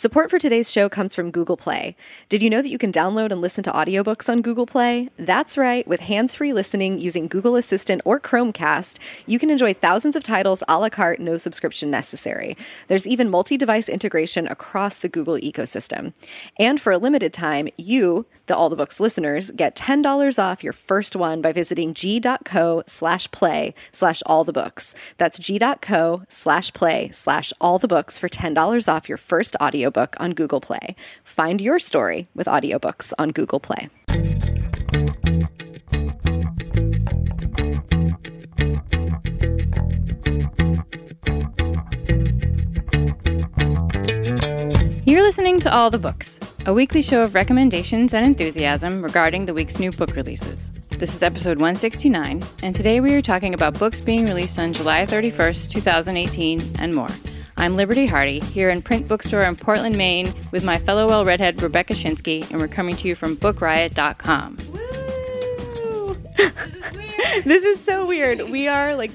Support for today's show comes from Google Play. Did you know that you can download and listen to audiobooks on Google Play? That's right, with hands free listening using Google Assistant or Chromecast, you can enjoy thousands of titles a la carte, no subscription necessary. There's even multi device integration across the Google ecosystem. And for a limited time, you, the All the Books listeners, get $10 off your first one by visiting g.co slash play slash all the books. That's g.co slash play slash all the books for $10 off your first audiobook on Google Play. Find your story with audiobooks on Google Play. You're listening to All the Books, a weekly show of recommendations and enthusiasm regarding the week's new book releases. This is episode 169, and today we are talking about books being released on July 31st, 2018, and more. I'm Liberty Hardy, here in Print Bookstore in Portland, Maine, with my fellow well redhead Rebecca Schinsky, and we're coming to you from BookRiot.com. Woo! This is weird. this is so weird. We are like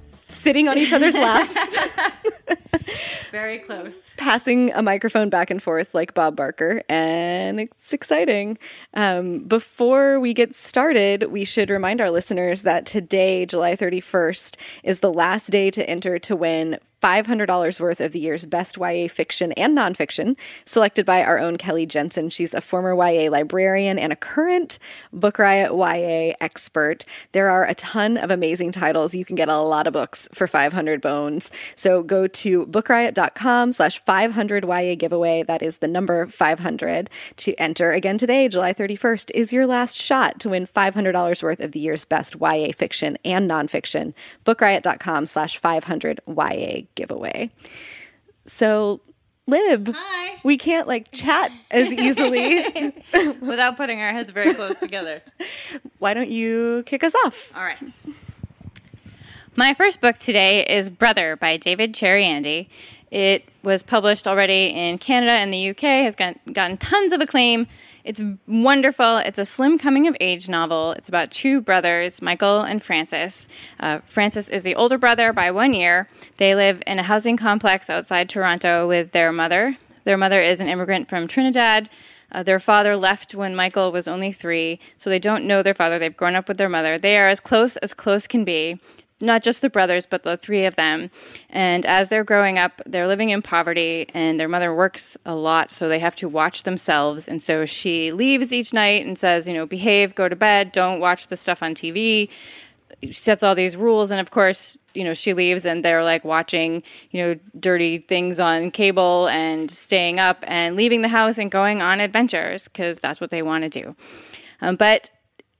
sitting on each other's laps. Very close. Passing a microphone back and forth like Bob Barker, and it's exciting. Um, before we get started, we should remind our listeners that today, July 31st, is the last day to enter to win $500 worth of the year's best YA fiction and nonfiction, selected by our own Kelly Jensen. She's a former YA librarian and a current Book Riot YA expert. There are a ton of amazing titles. You can get a lot of books for 500 bones. So go to bookriot.com slash 500 YA giveaway. That is the number 500 to enter. Again, today, July 31st, is your last shot to win $500 worth of the year's best YA fiction and nonfiction. Bookriot.com slash 500 YA giveaway. So, Lib, Hi. we can't like chat as easily. Without putting our heads very close together. Why don't you kick us off? All right. My first book today is Brother by David Chariandy. It was published already in Canada and the UK, has got, gotten tons of acclaim. It's wonderful. It's a slim coming of age novel. It's about two brothers, Michael and Francis. Uh, Francis is the older brother by one year. They live in a housing complex outside Toronto with their mother. Their mother is an immigrant from Trinidad. Uh, their father left when Michael was only three, so they don't know their father. They've grown up with their mother. They are as close as close can be not just the brothers, but the three of them. And as they're growing up, they're living in poverty, and their mother works a lot, so they have to watch themselves. And so she leaves each night and says, you know, behave, go to bed, don't watch the stuff on TV. She sets all these rules, and of course, you know, she leaves, and they're like watching, you know, dirty things on cable and staying up and leaving the house and going on adventures because that's what they want to do. Um, but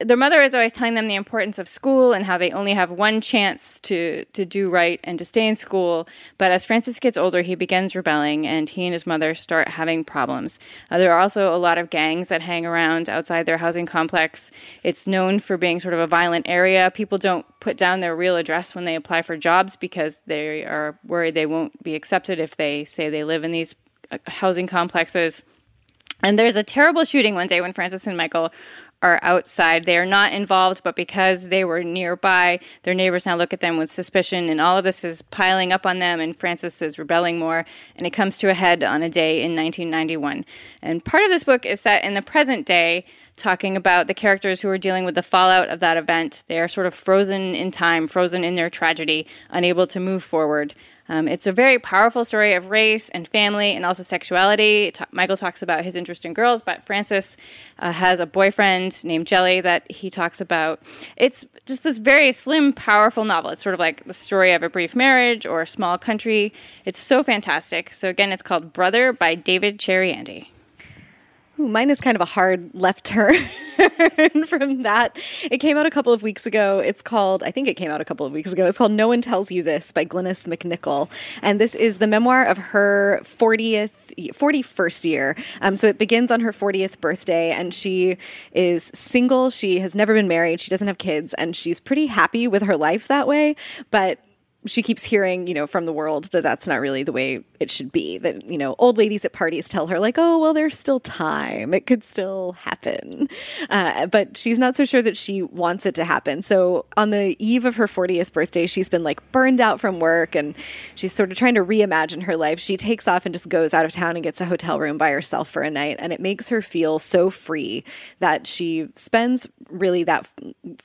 their mother is always telling them the importance of school and how they only have one chance to to do right and to stay in school. But as Francis gets older, he begins rebelling, and he and his mother start having problems. Uh, there are also a lot of gangs that hang around outside their housing complex. It's known for being sort of a violent area. People don't put down their real address when they apply for jobs because they are worried they won't be accepted if they say they live in these uh, housing complexes. And there's a terrible shooting one day when Francis and Michael are outside. They are not involved, but because they were nearby, their neighbors now look at them with suspicion, and all of this is piling up on them, and Francis is rebelling more, and it comes to a head on a day in 1991. And part of this book is set in the present day, talking about the characters who are dealing with the fallout of that event. They are sort of frozen in time, frozen in their tragedy, unable to move forward. Um, it's a very powerful story of race and family and also sexuality. Michael talks about his interest in girls, but Francis uh, has a boyfriend named Jelly that he talks about. It's just this very slim, powerful novel. It's sort of like the story of a brief marriage or a small country. It's so fantastic. So, again, it's called Brother by David Cherry Ooh, mine is kind of a hard left turn from that. It came out a couple of weeks ago. It's called, I think it came out a couple of weeks ago. It's called No One Tells You This by Glynnis MacNicol. And this is the memoir of her 40th, 41st year. Um, so it begins on her 40th birthday, and she is single. She has never been married. She doesn't have kids, and she's pretty happy with her life that way. But she keeps hearing, you know, from the world that that's not really the way it should be. That, you know, old ladies at parties tell her, like, oh, well, there's still time. It could still happen. Uh, but she's not so sure that she wants it to happen. So on the eve of her 40th birthday, she's been like burned out from work and she's sort of trying to reimagine her life. She takes off and just goes out of town and gets a hotel room by herself for a night. And it makes her feel so free that she spends really that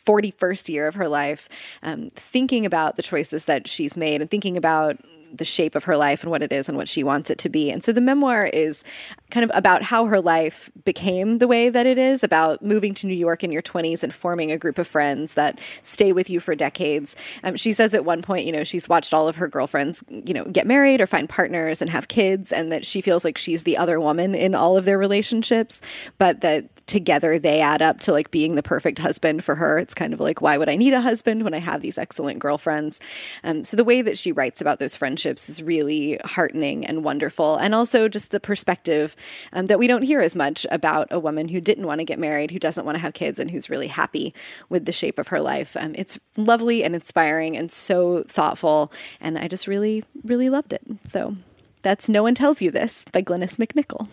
41st year of her life um, thinking about the choices that she's made and thinking about the shape of her life and what it is and what she wants it to be. And so the memoir is kind of about how her life became the way that it is, about moving to New York in your 20s and forming a group of friends that stay with you for decades. Um, she says at one point, you know, she's watched all of her girlfriends, you know, get married or find partners and have kids, and that she feels like she's the other woman in all of their relationships, but that together they add up to like being the perfect husband for her. It's kind of like, why would I need a husband when I have these excellent girlfriends? Um, so the way that she writes about those friendships is really heartening and wonderful. And also just the perspective um, that we don't hear as much about a woman who didn't want to get married, who doesn't want to have kids, and who's really happy with the shape of her life. Um, it's lovely and inspiring and so thoughtful. And I just really, really loved it. So that's No One Tells You This by Glynnis MacNicol.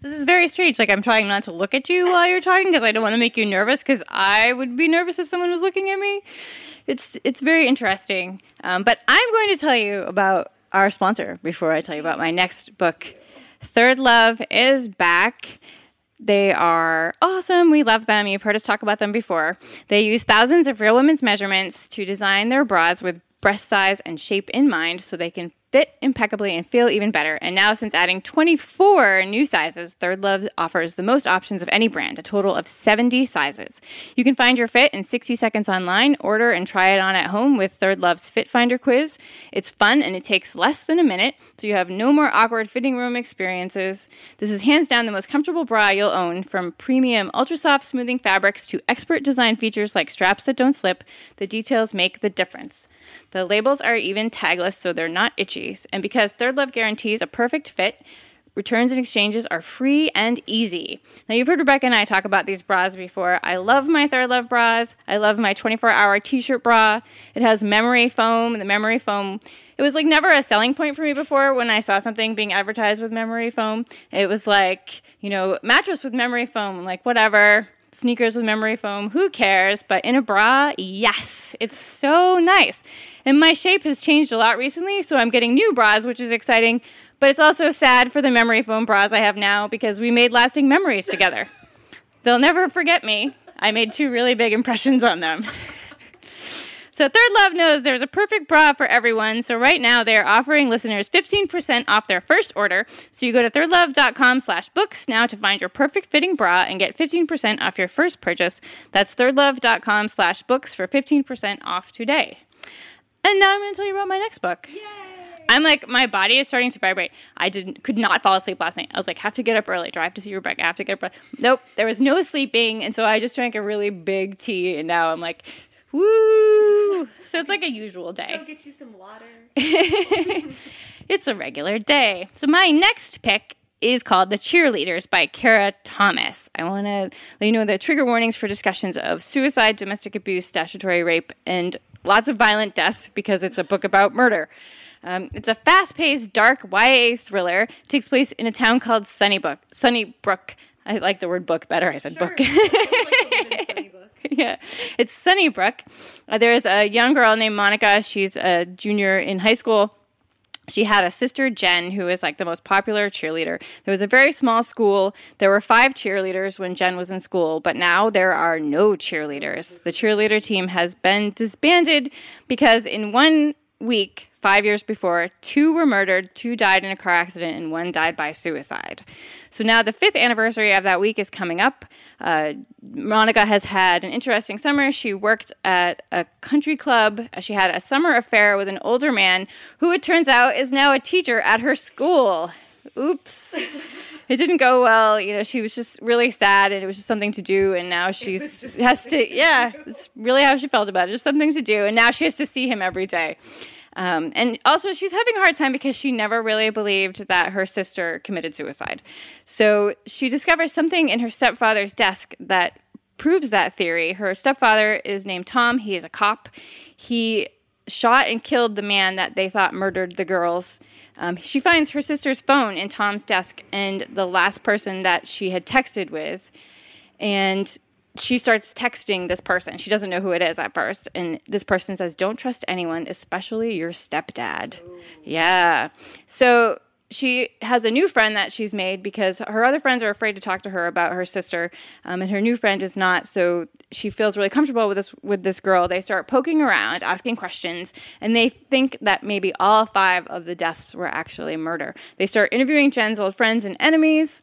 This is very strange. Like I'm trying not to look at you while you're talking because I don't want to make you nervous. Because I would be nervous if someone was looking at me. It's it's very interesting. Um, but I'm going to tell you about our sponsor before I tell you about my next book. Third Love is back. They are awesome. We love them. You've heard us talk about them before. They use thousands of real women's measurements to design their bras with breast size and shape in mind so they can fit impeccably and feel even better. And now, since adding 24 new sizes, Third Love offers the most options of any brand, a total of 70 sizes. You can find your fit in 60 seconds online, order and try it on at home with Third Love's Fit Finder quiz. It's fun and it takes less than a minute, so you have no more awkward fitting room experiences. This is hands down the most comfortable bra you'll own, from premium ultra soft smoothing fabrics to expert design features like straps that don't slip. The details make the difference. The labels are even tagless so they're not itchy. And because Third Love guarantees a perfect fit, returns and exchanges are free and easy. Now, you've heard Rebecca and I talk about these bras before. I love my Third Love bras. I love my 24 hour t shirt bra. It has memory foam. The memory foam, it was like never a selling point for me before when I saw something being advertised with memory foam. It was like, you know, mattress with memory foam. Like, whatever sneakers with memory foam, who cares? But in a bra, yes, it's so nice. And my shape has changed a lot recently, so I'm getting new bras, which is exciting. But it's also sad for the memory foam bras I have now because we made lasting memories together. They'll never forget me. I made two really big impressions on them. So Third Love knows there's a perfect bra for everyone. So right now they're offering listeners 15% off their first order. So you go to thirdlove.com slash books now to find your perfect fitting bra and get 15% off your first purchase. That's thirdlove.com slash books for 15% off today. And now I'm going to tell you about my next book. Yay! I'm like, my body is starting to vibrate. I didn't, could not fall asleep last night. I was like, have to get up early. Drive to see Rebecca. I have to get up. Early. Nope, there was no sleeping, and so I just drank a really big tea, and now I'm like Woo! So it's like a usual day. Go get you some water. it's a regular day. So my next pick is called The Cheerleaders by Kara Thomas. I want to let you know the trigger warnings for discussions of suicide, domestic abuse, statutory rape, and lots of violent death because it's a book about murder. Um, it's a fast-paced, dark YA thriller. It takes place in a town called Sunnybrook. Sunnybrook. I like the word book better. I said sure. book. yeah, it's Sunnybrook. Uh, there is a young girl named Monica. She's a junior in high school. She had a sister, Jen, who is like the most popular cheerleader. There was a very small school. There were five cheerleaders when Jen was in school, but now there are no cheerleaders. The cheerleader team has been disbanded because in one week, five years before, two were murdered, two died in a car accident, and one died by suicide. So now the fifth anniversary of that week is coming up. Uh, Monica has had an interesting summer. She worked at a country club. She had a summer affair with an older man who, it turns out, is now a teacher at her school. Oops. it didn't go well. You know, she was just really sad and it was just something to do. And now she's has to, yeah, it's really how she felt about it. Just something to do. And now she has to see him every day. Um, and also, she's having a hard time because she never really believed that her sister committed suicide. So she discovers something in her stepfather's desk that proves that theory. Her stepfather is named Tom, he is a cop. He shot and killed the man that they thought murdered the girls. Um, she finds her sister's phone in Tom's desk and the last person that she had texted with. And she starts texting this person. She doesn't know who it is at first. And this person says, Don't trust anyone, especially your stepdad. Ooh. Yeah. So she has a new friend that she's made because her other friends are afraid to talk to her about her sister, um, and her new friend is not. So she feels really comfortable with this with this girl. They start poking around, asking questions, and they think that maybe all five of the deaths were actually murder. They start interviewing Jen's old friends and enemies,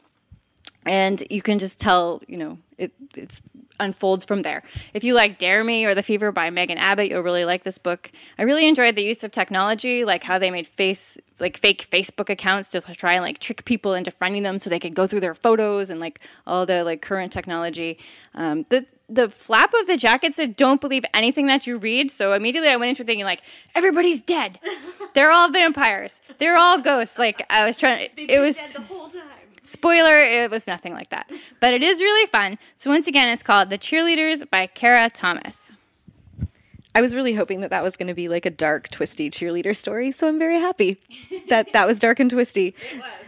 and you can just tell, you know, it, it's unfolds from there. If you like Dare Me or The Fever by Megan Abbott, you'll really like this book. I really enjoyed the use of technology, like how they made face like fake Facebook accounts to try and like trick people into friending them so they could go through their photos and like all the like current technology. Um, the the flap of the jacket said, "Don't believe anything that you read." So immediately I went into thinking like, everybody's dead. They're all vampires. They're all ghosts. Like I was trying. it was the whole time. Spoiler, it was nothing like that. But it is really fun. So, once again, it's called The Cheerleaders by Kara Thomas. I was really hoping that that was going to be like a dark, twisty cheerleader story. So I'm very happy that that was dark and twisty.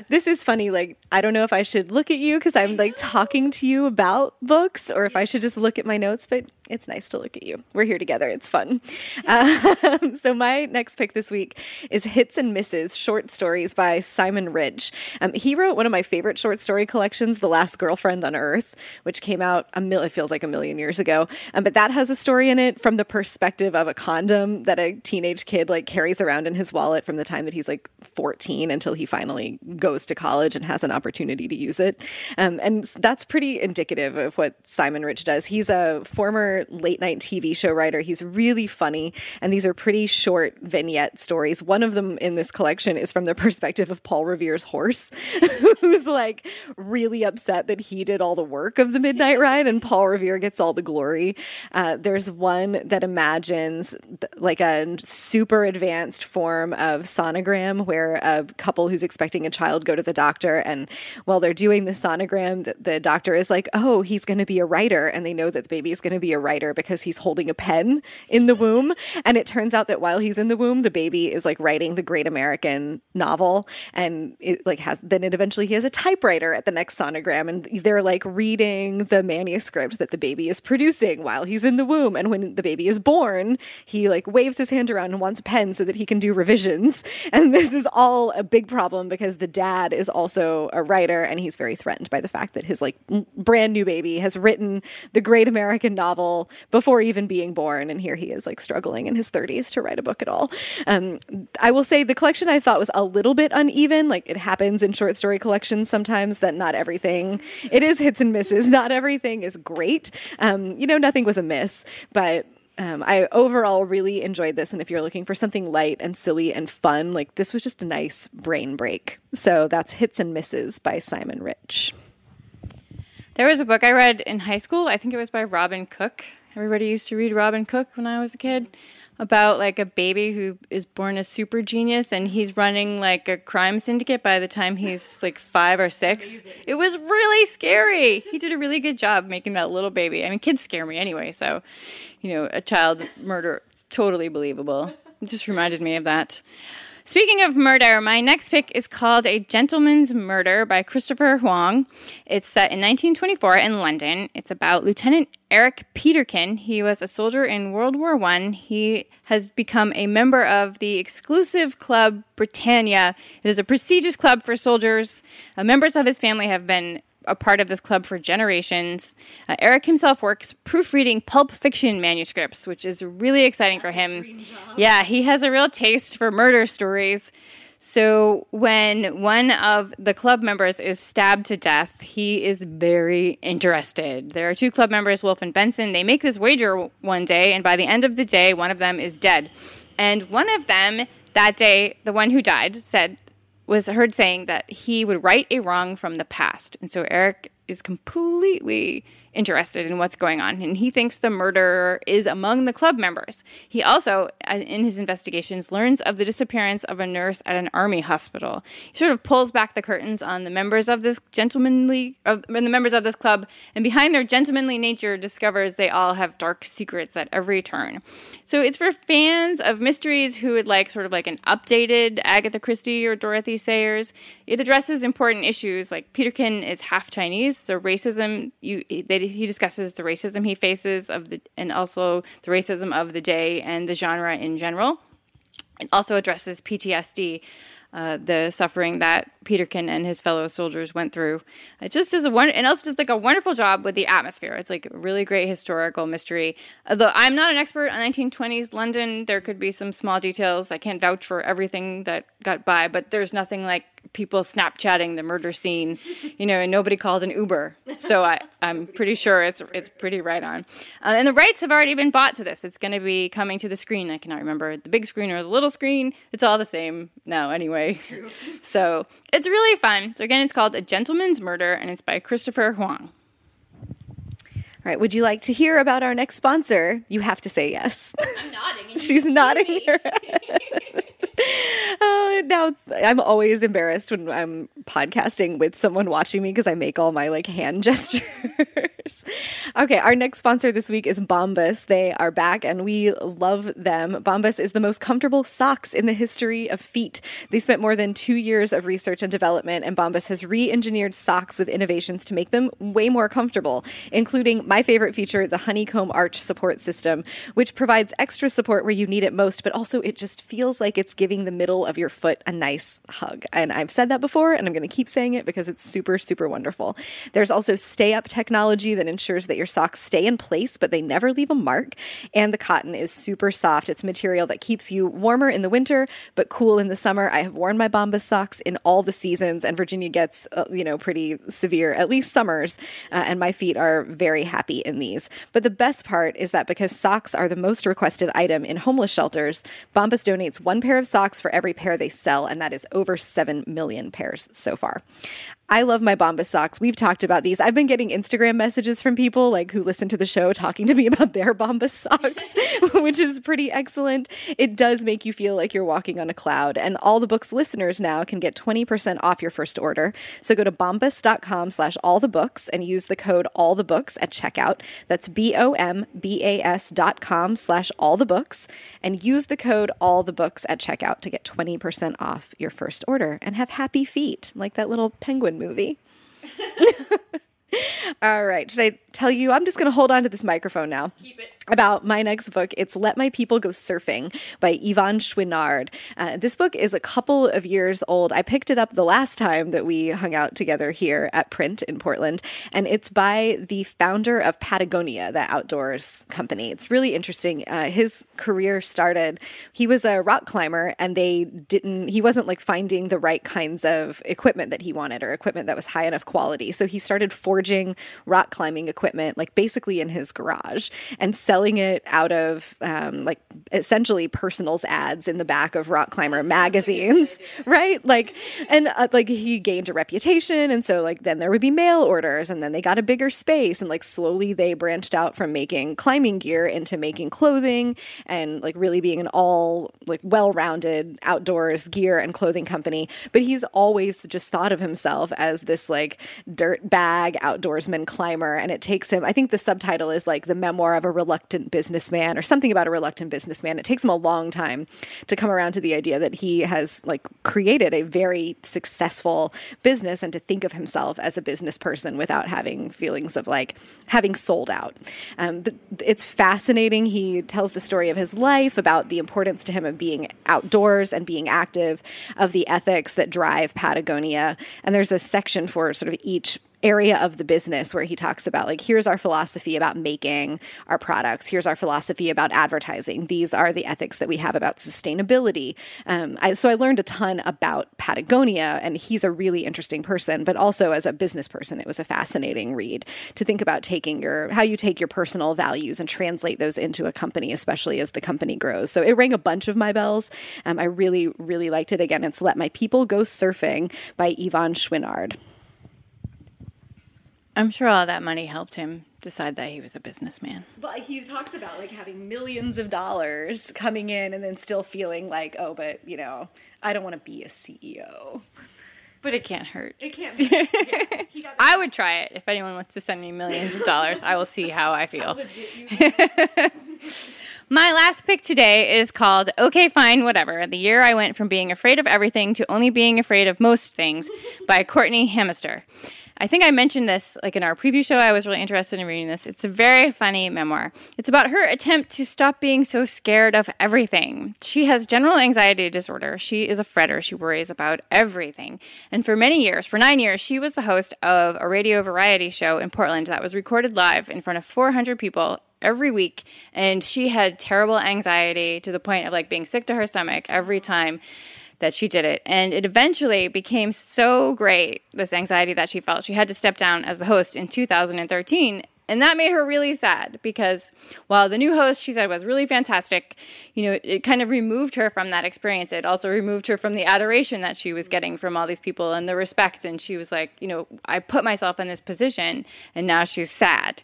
This is funny. Like, I don't know if I should look at you because I'm like talking to you about books or if I should just look at my notes, but it's nice to look at you. We're here together. It's fun. Um, so, my next pick this week is Hits and Misses Short Stories by Simon Rich. Um, he wrote one of my favorite short story collections, The Last Girlfriend on Earth, which came out a mil- it feels like a million years ago. Um, but that has a story in it from the perspective of a condom that a teenage kid like carries around in his wallet from the time that he's like 14 until he finally goes to college and has an opportunity to use it. Um, and that's pretty indicative of what Simon Rich does. He's a former late night TV show writer. He's really funny, and these are pretty short vignette stories. One of them in this collection is from the perspective of Paul Revere's horse, who's like really upset that he did all the work of the Midnight Ride and Paul Revere gets all the glory. Uh, there's one that imagines th- like a super advanced form of sonogram where a couple who's expecting a child go to the doctor, and while they're doing the sonogram, the, the doctor is like, "Oh, he's going to be a writer," and they know that the baby is going to be a writer because he's holding a pen in the womb. And it turns out that while he's in the womb, the baby is like writing the great American novel. And it like has, then it eventually he has a typewriter at the next sonogram and they're like reading the manuscript that the baby is producing while he's in the womb. And when the baby is born, he like waves his hand around and wants a pen so that he can do revisions. And this is all a big problem because the dad is also a writer and he's very threatened by the fact that his like brand new baby has written the great American novel before even being born. And here he is like struggling in his 30s to write a book at all. Um, I will say the collection I thought was a little bit uneven. Like it happens in short story collections sometimes that not everything, it is hits and misses. Not everything is great. Um, you know, nothing was a miss, but um, I overall really enjoyed this. And if you're looking for something light and silly and fun, like this was just a nice brain break. So that's Hits and Misses by Simon Rich. There was a book I read in high school. I think it was by Robin Cook. Everybody used to read Robin Cook when I was a kid about like a baby who is born a super genius and he's running like a crime syndicate by the time he's like five or six. It was really scary. He did a really good job making that little baby. I mean, kids scare me anyway, so you know, a child murder totally believable. It just reminded me of that. Speaking of murder, my next pick is called A Gentleman's Murder by Christopher Huang. It's set in 1924 in London. It's about Lieutenant Eric Peterkin. He was a soldier in World War One. He has become a member of the exclusive club Britannia. It is a prestigious club for soldiers. Uh, members of his family have been a part of this club for generations. Uh, Eric himself works proofreading pulp fiction manuscripts, which is really exciting That's for him. Yeah, he has a real taste for murder stories. So when one of the club members is stabbed to death, he is very interested. There are two club members, Wolf and Benson. They make this wager one day, and by the end of the day, one of them is dead. And one of them that day, the one who died, said, was heard saying that he would right a wrong from the past. And so Eric is completely interested in what's going on, and he thinks the murderer is among the club members. He also, uh, in his investigations, learns of the disappearance of a nurse at an army hospital. He sort of pulls back the curtains on the members of this gentlemanly, of, the members of this club, and behind their gentlemanly nature, discovers they all have dark secrets at every turn. So it's for fans of mysteries who would like sort of like an updated Agatha Christie or Dorothy Sayers. It addresses important issues like Peterkin is half Chinese, so racism. You, they he discusses the racism he faces of the and also the racism of the day and the genre in general. It also addresses PTSD, uh, the suffering that Peterkin and his fellow soldiers went through. It just does a one and also does like a wonderful job with the atmosphere. It's like a really great historical mystery. Although I'm not an expert on 1920s London, there could be some small details. I can't vouch for everything that got by, but there's nothing like people Snapchatting the murder scene, you know, and nobody called an Uber. So I, I'm pretty sure it's it's pretty right on. Uh, and the rights have already been bought to this. It's going to be coming to the screen. I cannot remember the big screen or the little screen. It's all the same now, anyway. So it's really fun. So again, it's called A Gentleman's Murder, and it's by Christopher Huang. All right, would you like to hear about our next sponsor? You have to say yes. I'm nodding. She's nodding her now I'm always embarrassed when I'm podcasting with someone watching me because I make all my like hand gestures. okay, our next sponsor this week is Bombas. They are back and we love them. Bombas is the most comfortable socks in the history of feet. They spent more than two years of research and development, and Bombas has re engineered socks with innovations to make them way more comfortable, including my favorite feature, the honeycomb arch support system, which provides extra support where you need it most, but also it just feels like it's giving the middle of your foot a nice hug. And I've said that before, and I'm going to keep saying it because it's super, super wonderful. There's also stay up technology that ensures that your socks stay in place, but they never leave a mark. And the cotton is super soft. It's material that keeps you warmer in the winter, but cool in the summer. I have worn my Bombas socks in all the seasons, and Virginia gets, uh, you know, pretty severe, at least summers, uh, and my feet are very happy in these. But the best part is that because socks are the most requested item in homeless shelters, Bombas donates one pair of socks for every pair they sell, and that is over 7 million pairs so far. I love my Bombas socks. We've talked about these. I've been getting Instagram messages from people like who listen to the show talking to me about their Bombas socks, which is pretty excellent. It does make you feel like you're walking on a cloud. And all the books listeners now can get 20% off your first order. So go to bombas.com slash all the books and use the code all the books at checkout. That's B-O-M-B-A-S dot com slash all the books and use the code all the books at checkout to get 20% off your first order and have happy feet like that little penguin movie. All right. Should I tell you? I'm just going to hold on to this microphone now. Keep it. About my next book. It's Let My People Go Surfing by Yvon Chouinard. Uh, this book is a couple of years old. I picked it up the last time that we hung out together here at Print in Portland, and it's by the founder of Patagonia, the outdoors company. It's really interesting. Uh, his career started, he was a rock climber, and they didn't, he wasn't like finding the right kinds of equipment that he wanted or equipment that was high enough quality. So he started forging rock climbing equipment, like basically in his garage, and it out of um, like essentially personals ads in the back of rock climber magazines, right? Like, and uh, like he gained a reputation, and so like then there would be mail orders, and then they got a bigger space, and like slowly they branched out from making climbing gear into making clothing, and like really being an all like well-rounded outdoors gear and clothing company. But he's always just thought of himself as this like dirt bag outdoorsman climber, and it takes him. I think the subtitle is like the memoir of a reluctant businessman or something about a reluctant businessman. It takes him a long time to come around to the idea that he has like created a very successful business and to think of himself as a business person without having feelings of like having sold out. Um, it's fascinating. He tells the story of his life about the importance to him of being outdoors and being active, of the ethics that drive Patagonia. And there's a section for sort of each area of the business where he talks about like here's our philosophy about making our products. Here's our philosophy about advertising. These are the ethics that we have about sustainability. Um, I, so i learned a ton about patagonia and he's a really interesting person but also as a business person it was a fascinating read to think about taking your how you take your personal values and translate those into a company especially as the company grows. So it rang a bunch of my bells. Um, i really really liked it. Again it's let my people go surfing by yvon chouinard I'm sure all that money helped him decide that he was a businessman. But he talks about like having millions of dollars coming in and then still feeling like, oh, but you know, I don't want to be a CEO. But it can't hurt. It can't. Be, yeah. I would try it if anyone wants to send me millions of dollars. I will see how I feel. My last pick today is called Okay Fine Whatever. The year I went from being afraid of everything to only being afraid of most things by Courtenay Hameister. I think I mentioned this like in our preview show. I was really interested in reading this. It's a very funny memoir. It's about her attempt to stop being so scared of everything. She has general anxiety disorder. She is a fretter. She worries about everything. And for many years, for 9 years, she was the host of a radio variety show in Portland that was recorded live in front of 400 people every week and she had terrible anxiety to the point of like being sick to her stomach every time that she did it. And it eventually became so great this anxiety that she felt. She had to step down as the host in 2013 and that made her really sad because while the new host she said was really fantastic you know it kind of removed her from that experience. It also removed her from the adoration that she was getting from all these people and the respect. And she was like you know i put myself in this position and now she's sad.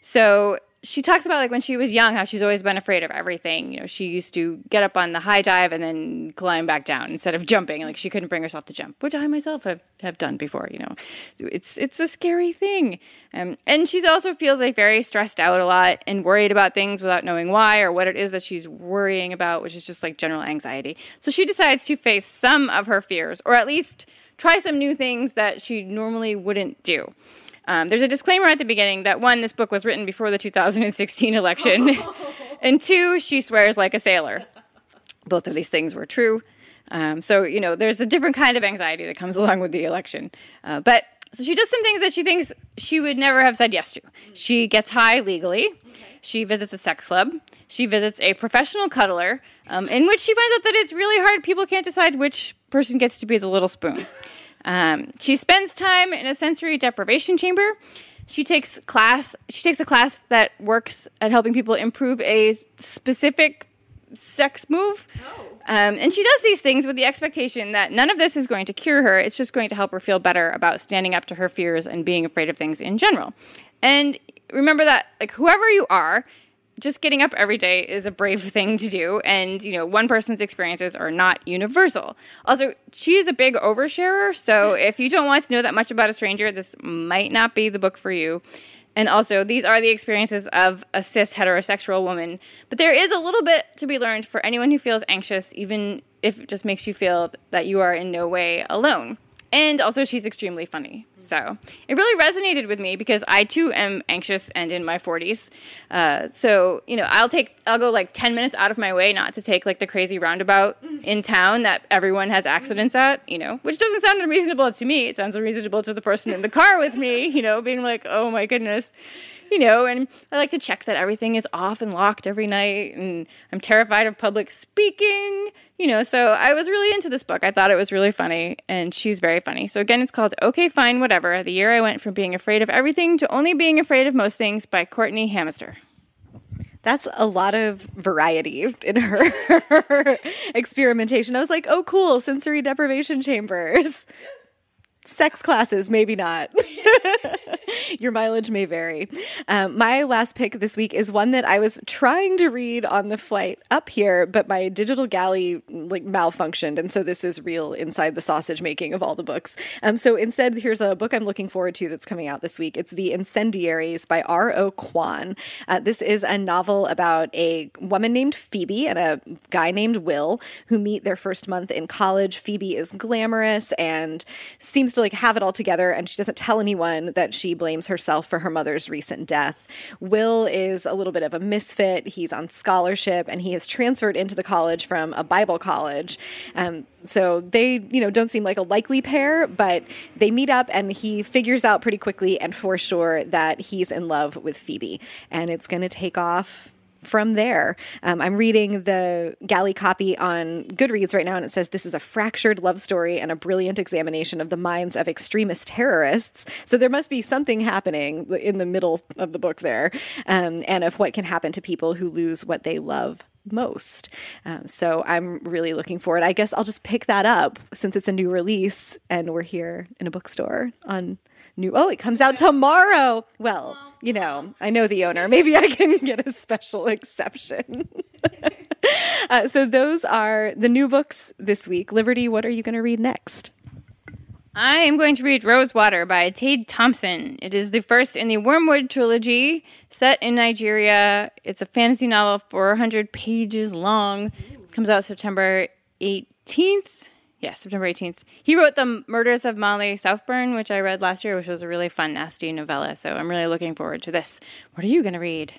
So she talks about like when she was young how she's always been afraid of everything. You know she used to get up on the high dive and then climb back down instead of jumping. Like she couldn't bring herself to jump which i myself have, have done before you know. It's it's a scary thing. Um, and she also feels like very stressed out a lot and worried about things without knowing why or what it is that she's worrying about which is just like general anxiety. So she decides to face some of her fears or at least try some new things that she normally wouldn't do um, there's a disclaimer at the beginning that one, this book was written before the 2016 election, and two, she swears like a sailor. Both of these things were true. Um, so, you know, there's a different kind of anxiety that comes along with the election. Uh, but so she does some things that she thinks she would never have said yes to. She gets high legally. She visits a sex club. She visits a professional cuddler, um, in which she finds out that it's really hard. People can't decide which person gets to be the little spoon. Um, she spends time in a sensory deprivation chamber. She takes class. She takes a class that works at helping people improve a specific sex move. Um, and she does these things with the expectation that none of this is going to cure her. It's just going to help her feel better about standing up to her fears and being afraid of things in general. And remember that, like, whoever you are, just getting up every day is a brave thing to do. And you know one person's experiences are not universal. Also she is a big oversharer. So if you don't want to know that much about a stranger this might not be the book for you. And also these are the experiences of a cis heterosexual woman. But there is a little bit to be learned for anyone who feels anxious even if it just makes you feel that you are in no way alone and also, she's extremely funny. So it really resonated with me because I too am anxious and in my 40s. Uh, so, you know, I'll take, I'll go like 10 minutes out of my way not to take like the crazy roundabout in town that everyone has accidents at, you know, which doesn't sound unreasonable to me. It sounds unreasonable to the person in the car with me, you know, being like, oh my goodness you know, and I like to check that everything is off and locked every night. And I'm terrified of public speaking, you know. So I was really into this book. I thought it was really funny, and she's very funny. So again, it's called Okay, Fine, Whatever The Year I Went from Being Afraid of Everything to Only Being Afraid of Most Things by Courtenay Hameister. That's a lot of variety in her experimentation. I was like, oh, cool, sensory deprivation chambers. Sex classes, maybe not. Your mileage may vary. Um, my last pick this week is one that I was trying to read on the flight up here, but my digital galley like malfunctioned, and so this is real inside the sausage making of all the books. Um, so instead, here's a book I'm looking forward to that's coming out this week. It's The Incendiaries by R. O. Kwon. Uh, this is a novel about a woman named Phoebe and a guy named Will who meet their first month in college. Phoebe is glamorous and seems to like have it all together, and she doesn't tell anyone that she blames herself for her mother's recent death. Will is a little bit of a misfit. He's on scholarship and he has transferred into the college from a Bible college. Um, so they, you know, don't seem like a likely pair, but they meet up and he figures out pretty quickly and for sure that he's in love with Phoebe. And it's going to take off from there. Um, I'm reading the galley copy on Goodreads right now, and it says this is a fractured love story and a brilliant examination of the minds of extremist terrorists. So there must be something happening in the middle of the book there, um, and of what can happen to people who lose what they love most. Um, so I'm really looking forward. I guess I'll just pick that up since it's a new release and we're here in a bookstore on new. Oh, it comes out tomorrow. Well, you know, I know the owner. Maybe I can get a special exception. uh, so those are the new books this week. Liberty, what are you going to read next? I am going to read Rosewater by Tade Thompson. It is the first in the Wormwood trilogy set in Nigeria. It's a fantasy novel, 400 pages long. It comes out September 18th. Yeah, September 18th. He wrote The Murders of Molly Southbourne, which I read last year, which was a really fun, nasty novella. So I'm really looking forward to this. What are you going to read?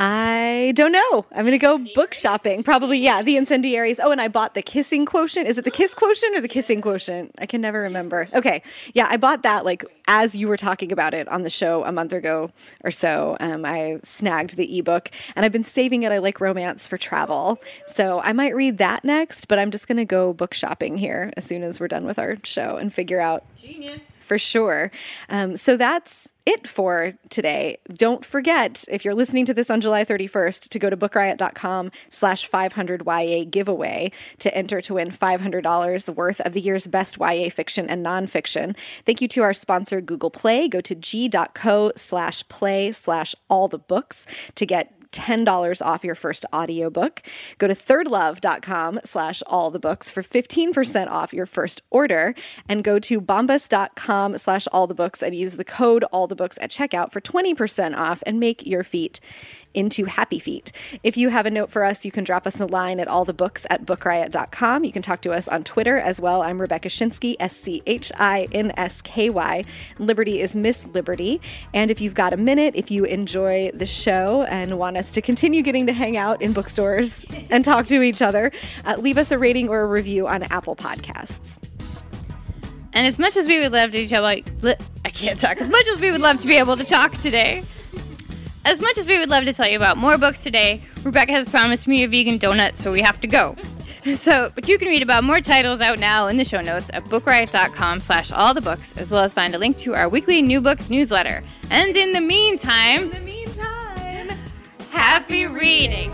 I don't know. I'm going to go book shopping. Probably, yeah, The Incendiaries. Oh, and I bought The Kissing Quotient. Is it The Kiss Quotient or The Kissing Quotient? I can never remember. Okay. Yeah, I bought that like as you were talking about it on the show a month ago or so. Um, I snagged the ebook and I've been saving it. I like romance for travel. So I might read that next, but I'm just going to go book shopping here as soon as we're done with our show and figure out. Genius for sure. Um, so that's it for today. Don't forget, if you're listening to this on July 31st, to go to bookriot.com slash 500YA giveaway to enter to win $500 worth of the year's best YA fiction and nonfiction. Thank you to our sponsor, Google Play. Go to g.co slash play slash all the books to get $10 off your first audiobook. Go to thirdlove.com slash all the books for 15% off your first order and go to bombas.com slash all the books and use the code all the books at checkout for 20% off and make your feet into Happy Feet. If you have a note for us, you can drop us a line at allthebooks at bookriot.com. You can talk to us on Twitter as well. I'm Rebecca Schinsky, S C H I N S K Y. Liberty is Miss Liberty. And if you've got a minute, if you enjoy the show and want us to continue getting to hang out in bookstores and talk to each other, uh, leave us a rating or a review on Apple Podcasts. And as much as we would love to tell, I can't talk. As much as we would love to be able to talk today, as much as we would love to tell you about more books today, Rebecca has promised me a vegan donut, so we have to go. So, but you can read about more titles out now in the show notes at bookriot.com slash all the books, as well as find a link to our weekly new books newsletter. And in the meantime, In the meantime, happy reading.